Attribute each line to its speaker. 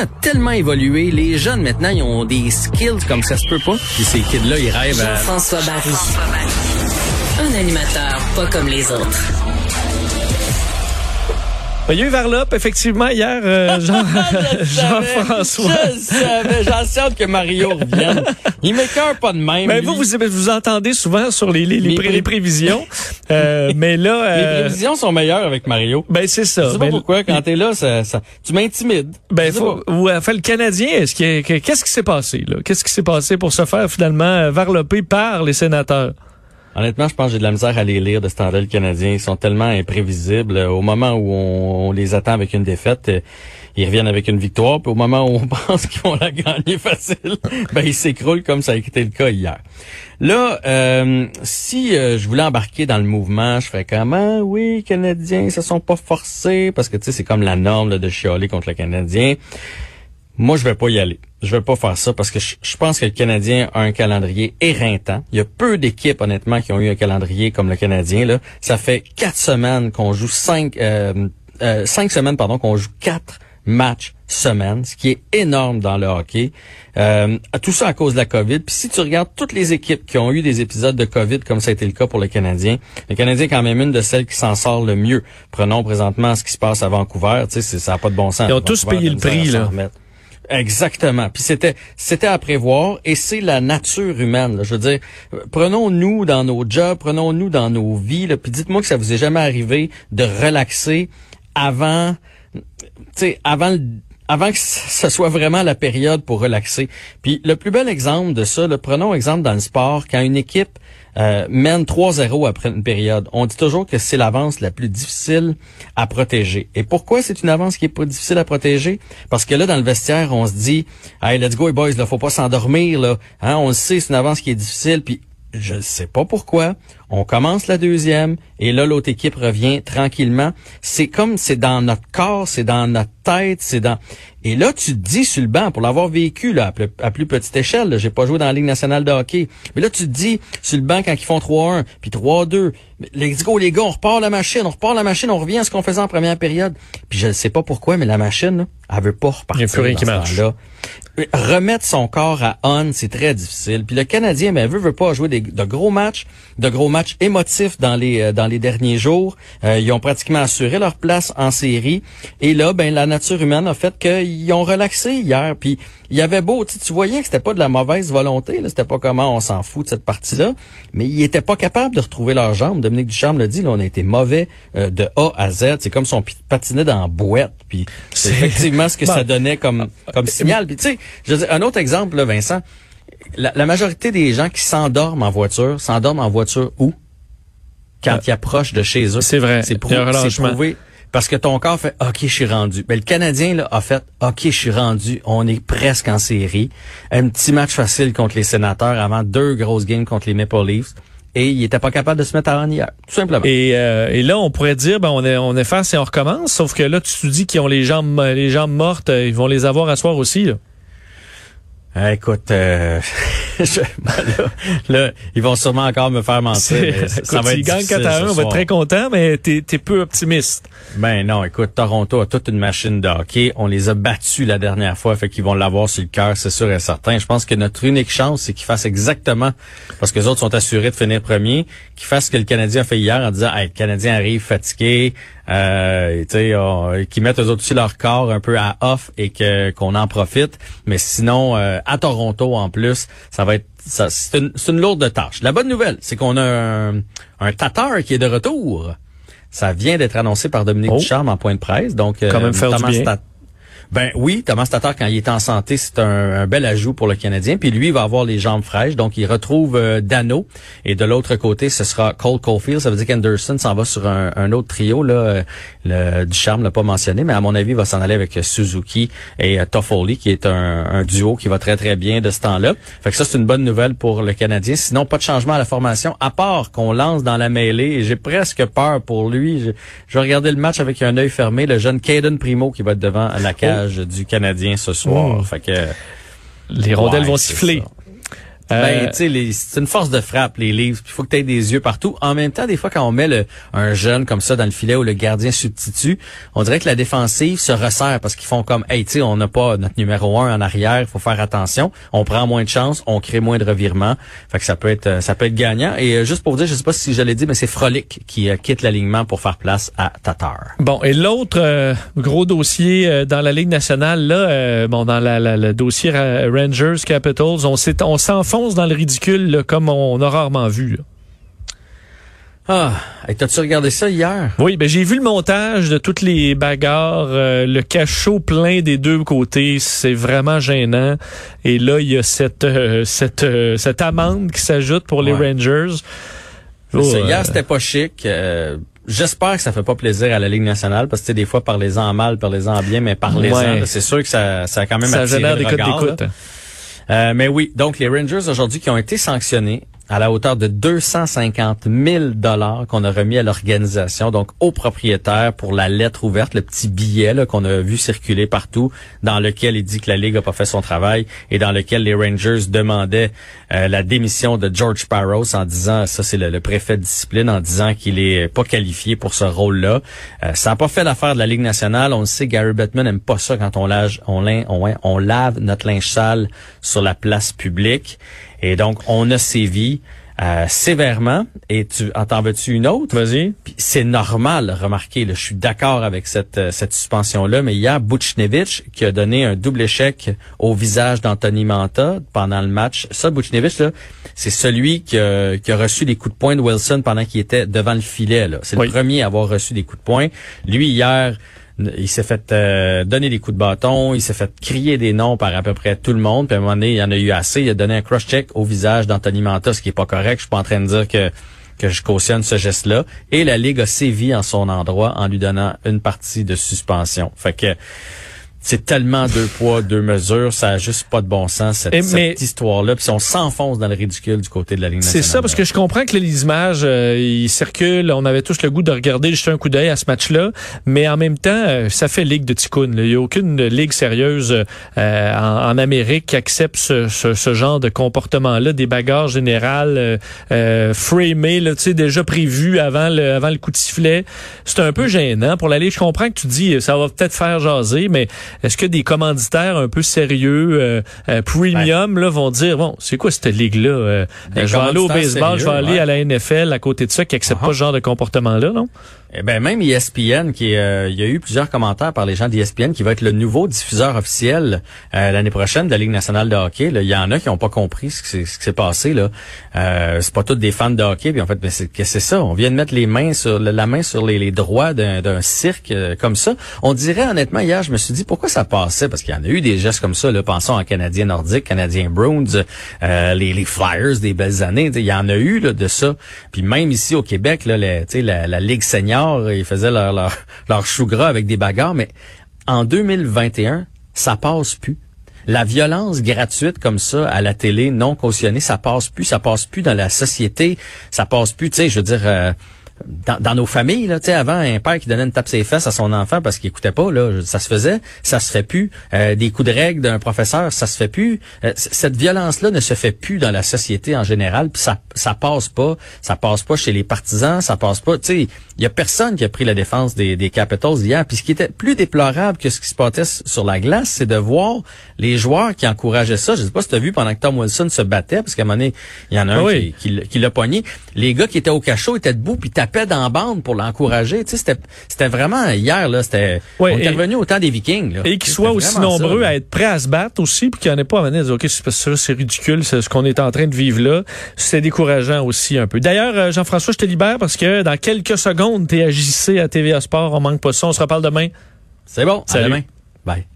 Speaker 1: a tellement évolué? Les jeunes, maintenant, ils ont des skills comme ça se peut pas. Puis ces kids-là, ils rêvent à...
Speaker 2: Jean-François Barry. Un animateur pas comme les autres.
Speaker 3: Il y a eu Varlop, effectivement, hier, euh, Jean, Jean-François.
Speaker 1: Je savais, hâte que Mario revienne. Il m'écœure pas de même.
Speaker 3: Mais
Speaker 1: lui.
Speaker 3: vous, vous, vous entendez souvent sur les, les, les, pré- prévisions. Euh, mais là...
Speaker 1: Les
Speaker 3: euh,
Speaker 1: prévisions sont meilleures avec Mario.
Speaker 3: Ben, c'est ça.
Speaker 1: Je sais pas
Speaker 3: Ben,
Speaker 1: pourquoi, quand t'es là, ça, ça- tu m'intimides.
Speaker 3: Ben, faut,
Speaker 1: pas.
Speaker 3: ouais, fait le Canadien, est-ce qu'il y a- que- qu'est-ce qui s'est passé, là? Qu'est-ce qui s'est passé pour se faire, finalement, euh, varloper par les sénateurs?
Speaker 1: Honnêtement, je pense que j'ai de la misère à les lire de ce temps-là. Ils sont tellement imprévisibles. Au moment où on, les attend avec une défaite, euh, ils reviennent avec une victoire. Puis au moment où on pense qu'ils vont la gagner facile, ben ils s'écroulent comme ça a été le cas hier. Là, euh, si euh, je voulais embarquer dans le mouvement, je ferais comment? Oui, les Canadiens, ils se sont pas forcés. Parce que, tu sais, c'est comme la norme là, de chialer contre le Canadien. Moi, je vais pas y aller. Je vais pas faire ça parce que je, je pense que le Canadien a un calendrier éreintant. Il y a peu d'équipes, honnêtement, qui ont eu un calendrier comme le Canadien. Là. Ça fait quatre semaines qu'on joue cinq, euh, euh, cinq semaines, pardon, qu'on joue quatre matchs semaine, ce qui est énorme dans le hockey. Euh, tout ça à cause de la COVID. Puis si tu regardes toutes les équipes qui ont eu des épisodes de COVID, comme ça a été le cas pour le Canadien, le Canadien est quand même une de celles qui s'en sort le mieux. Prenons présentement ce qui se passe à Vancouver. Tu sais, ça n'a pas de bon sens.
Speaker 3: Ils ont tous
Speaker 1: Vancouver
Speaker 3: payé le prix, là.
Speaker 1: Exactement. Puis c'était c'était à prévoir et c'est la nature humaine. Je veux dire, prenons-nous dans nos jobs, prenons-nous dans nos vies. Là, puis dites-moi que ça vous est jamais arrivé de relaxer avant, avant le- avant que ce soit vraiment la période pour relaxer. Puis le plus bel exemple de ça, là, prenons exemple dans le sport, quand une équipe euh, mène 3-0 après une période, on dit toujours que c'est l'avance la plus difficile à protéger. Et pourquoi c'est une avance qui est pas difficile à protéger? Parce que là, dans le vestiaire, on se dit, hey, let's go, boys, là, faut pas s'endormir, là. Hein, on le sait, c'est une avance qui est difficile, puis je ne sais pas pourquoi. On commence la deuxième et là l'autre équipe revient tranquillement. C'est comme c'est dans notre corps, c'est dans notre tête, c'est dans et là tu te dis sur le banc pour l'avoir vécu là à plus, à plus petite échelle, là, j'ai pas joué dans la Ligue nationale de hockey. Mais là tu te dis sur le banc quand ils font 3-1 puis 3-2, let's go les gars, on repart la machine, on repart la machine, on revient à ce qu'on faisait en première période. Puis je ne sais pas pourquoi mais la machine là, elle veut pas repartir.
Speaker 3: Il y a plus rien qui marche.
Speaker 1: Remettre son corps à on, c'est très difficile. Puis le Canadien, mais veut, veut pas jouer des, de gros matchs, de gros matchs émotifs dans les euh, dans les derniers jours. Euh, ils ont pratiquement assuré leur place en série. Et là, ben la nature humaine a fait qu'ils ont relaxé hier. Puis il y avait beau, tu voyais que c'était pas de la mauvaise volonté. C'était pas comment on s'en fout de cette partie-là. Mais ils étaient pas capables de retrouver leurs jambes. Dominique Ducharme l'a dit, là, on a été mauvais euh, de A à Z. C'est comme si on patinait dans la boîte. Puis c'est effectivement ce que
Speaker 3: Bon.
Speaker 1: ça donnait comme comme signal. Puis tu sais, un autre exemple, là, Vincent. La, la majorité des gens qui s'endorment en voiture, s'endorment en voiture où? Quand ils approchent de chez eux.
Speaker 3: C'est vrai.
Speaker 1: C'est prou- prouvé. Parce que ton corps fait OK, je suis rendu. Ben, le Canadien là, a fait OK, je suis rendu. On est presque en série. Un petit match facile contre les sénateurs avant deux grosses games contre les Maple Leafs. Et il était pas capable de se mettre à run hier. Tout simplement.
Speaker 3: Et, euh, et là, on pourrait dire, ben, on, est, on efface et on recommence. Sauf que là, tu te dis qu'ils ont les jambes, les jambes mortes. euh, Ils vont les avoir à soir aussi. Là.
Speaker 1: Ah, écoute, euh, je- ben là, là, ils vont sûrement encore me faire mentir. Mais ça, va être
Speaker 3: gagnent
Speaker 1: difficile
Speaker 3: 4 à 1,
Speaker 1: ce
Speaker 3: on va être très content, mais t'es es peu optimiste.
Speaker 1: Ben non, écoute, Toronto a toute une machine de hockey. On les a battus la dernière fois, fait qu'ils vont l'avoir sur le cœur, c'est sûr et certain. Je pense que notre unique chance, c'est qu'ils fassent exactement, parce que les autres sont assurés de finir premier, qu'ils fassent ce que le Canadien a fait hier en disant, hey, le Canadien arrive fatigué, euh, qu'ils mettent eux autres aussi leur corps un peu à off et que qu'on en profite. Mais sinon, euh, à Toronto en plus, ça va être ça, c'est une, c'est une lourde tâche. La bonne nouvelle, c'est qu'on a un, un Tatar qui est de retour. Ça vient d'être annoncé par Dominique
Speaker 3: Oh.
Speaker 1: Ducharme en point de presse. Donc, euh,
Speaker 3: Quand même faire du bien.
Speaker 1: Ben oui, Thomas Tatar, quand il est en santé, c'est un, bel ajout pour le Canadien. Puis lui, il va avoir les jambes fraîches. Donc, il retrouve euh, Dano. Et de l'autre côté, ce sera Cole Caulfield. Ça veut dire qu'Anderson s'en va sur un, autre trio. Là. Euh, Le Ducharme l'a pas mentionné, mais à mon avis, il va s'en aller avec euh, Suzuki et euh, Toffoli, qui est un, duo qui va très, très bien de ce temps-là. Fait que ça, c'est une bonne nouvelle pour le Canadien. Sinon, pas de changement à la formation, à part qu'on lance dans la mêlée. J'ai presque peur pour lui. Je, je vais regarder le match avec un œil fermé. Le jeune Caden Primo qui va être devant la cage du Canadien ce soir.
Speaker 3: Oh.
Speaker 1: Fait que
Speaker 3: Les rondelles
Speaker 1: Ouais,
Speaker 3: vont siffler.
Speaker 1: ça. Ben, tu sais, c'est une force de frappe, les livres. Il faut que tu aies des yeux partout. En même temps, des fois, quand on met le, un jeune comme ça dans le filet où le gardien substitue, on dirait que la défensive se resserre parce qu'ils font comme, hey, tu sais, on n'a pas notre numéro un en arrière, il faut faire attention. On prend moins de chance, on crée moins de revirements. Fait que ça peut être, ça peut être gagnant. Et euh, juste pour vous dire, je sais pas si je l'ai dit, mais c'est Frolic qui euh, quitte l'alignement pour faire place à Tatar.
Speaker 3: Bon, et l'autre euh, gros dossier dans la Ligue nationale, là, bon, dans la, le dossier Rangers Capitals, on on s'enfonce dans le ridicule comme on a rarement vu.
Speaker 1: Ah, t'as-tu regardé ça hier?
Speaker 3: Oui, ben j'ai vu le montage de toutes les bagarres, euh, le cachot plein des deux côtés, c'est vraiment gênant. Et là, il y a cette euh, cette euh, cette amende qui s'ajoute pour les Rangers.
Speaker 1: Oh, hier, c'était pas chic. J'espère que ça fait pas plaisir à la Ligue nationale parce que des fois parlez-en mal, parlez-en bien, mais parlez-en. C'est sûr que ça, ça a quand même ça génère des codes d'écoute. Mais oui, donc les Rangers aujourd'hui qui ont été sanctionnés à la hauteur de 250 000 dollars qu'on a remis à l'organisation, donc au propriétaire pour la lettre ouverte, le petit billet qu'on a vu circuler partout, dans lequel il dit que la Ligue a pas fait son travail et dans lequel les Rangers demandaient euh, la démission de George Parros en disant, ça c'est le, préfet de discipline, en disant qu'il est pas qualifié pour ce rôle-là. Euh, ça n'a pas fait l'affaire de la Ligue nationale. On le sait, Gary Bettman n'aime pas ça quand on, lave, on, on, on lave notre linge sale sur la place publique. Et donc, on a sévi euh, sévèrement. Et tu en veux-tu une autre?
Speaker 3: Vas-y.
Speaker 1: C'est normal, remarquez, je suis d'accord avec cette, euh, cette suspension-là, mais il y a Buchnevich qui a donné un double échec au visage d'Anthony Manta pendant le match. Ça, Buchnevich, c'est celui qui a, qui a, reçu des coups de poing de Wilson pendant qu'il était devant le filet. C'est le premier à avoir reçu des coups de poing. Lui, hier il s'est fait euh, donner des coups de bâton, il s'est fait crier des noms par à peu près tout le monde. Puis à un moment donné, il y en a eu assez. Il a donné un crush check au visage d'Anthony Manta, ce qui est pas correct. Je suis pas en train de dire que que je cautionne ce geste-là. Et la Ligue a sévi en son endroit en lui donnant une partie de suspension. Fait que c'est tellement deux poids, deux mesures, ça a juste pas de bon sens, cette, cette histoire-là. Puis on s'enfonce dans le ridicule du côté de la ligne
Speaker 3: nationale. C'est ça, parce que je comprends que les images, euh, ils circulent, on avait tous le goût de regarder, jeter un coup d'œil à ce match-là, mais en même temps, euh, ça fait ligue de ticoun. Il n'y a aucune ligue sérieuse euh, en, Amérique qui accepte ce, ce, genre de comportement-là, des bagarres générales euh, framées, là, déjà prévues avant le, avant le coup de sifflet. C'est un peu gênant pour la ligue. Je comprends que tu dis, ça va peut-être faire jaser, mais est-ce que des commanditaires un peu sérieux, euh, euh, premium, là, vont dire, bon, c'est quoi cette ligue-là? Euh, je vais aller au baseball, je vais aller à la NFL à côté de ça, qui accepte pas ce genre de comportement-là, non?
Speaker 1: Eh ben même ESPN, qui euh, il y a eu plusieurs commentaires par les gens d'ESPN, qui va être le nouveau diffuseur officiel euh, l'année prochaine de la Ligue nationale de hockey. Il y en a qui n'ont pas compris ce qui s'est passé là. Euh, c'est pas tous des fans de hockey, puis en fait, ben, c'est c'est ça. On vient de mettre les mains sur la main sur les, droits d'un cirque euh, comme ça. On dirait honnêtement hier, je me suis dit pourquoi ça passait? Parce qu'il y en a eu des gestes comme ça. Là, pensons en Canadien nordique, Canadien Bruins, les, les Flyers des belles années. Il y en a eu là, de ça. Puis même ici au Québec, là, la, la, Ligue senior ils faisaient leur, leur, leur chou gras avec des bagarres, mais en 2021, ça passe plus. La violence gratuite comme ça à la télé, non cautionnée, ça passe plus, ça passe plus dans la société, ça passe plus, tu sais, je veux dire, euh, dans, nos familles, là, tu sais, avant, un père qui donnait une tape ses fesses à son enfant parce qu'il écoutait pas, là, ça se faisait, ça se fait plus. Euh, des coups de règle d'un professeur, ça se fait plus. Euh, cette violence-là ne se fait plus dans la société en général, puis ça, ça passe pas, ça passe pas chez les partisans, ça passe pas, tu sais, il y a personne qui a pris la défense des, des Capitals hier. Puis ce qui était plus déplorable que ce qui se passait sur la glace, c'est de voir les joueurs qui encourageaient ça. Je sais pas si tu as vu pendant que Tom Wilson se battait, parce qu'à un moment donné, il y en a un ah qui, qui, l'a pogné. Les gars qui étaient au cachot étaient debout, puis tapaient dans bande pour l'encourager. Tu sais, c'était, c'était vraiment hier là, c'était on est revenu au temps des Vikings. Là.
Speaker 3: Et qu'ils soient aussi nombreux à être prêts à se battre aussi, puis qu'il n'y en ait pas à venir dire ok c'est ridicule, c'est ce qu'on est en train de vivre là. C'est décourageant aussi un peu. D'ailleurs, euh, Jean-François, je te libère parce que dans quelques secondes, t'es JC à TVA Sport, on manque pas ça. On se reparle demain.
Speaker 1: C'est bon. À demain. Bye.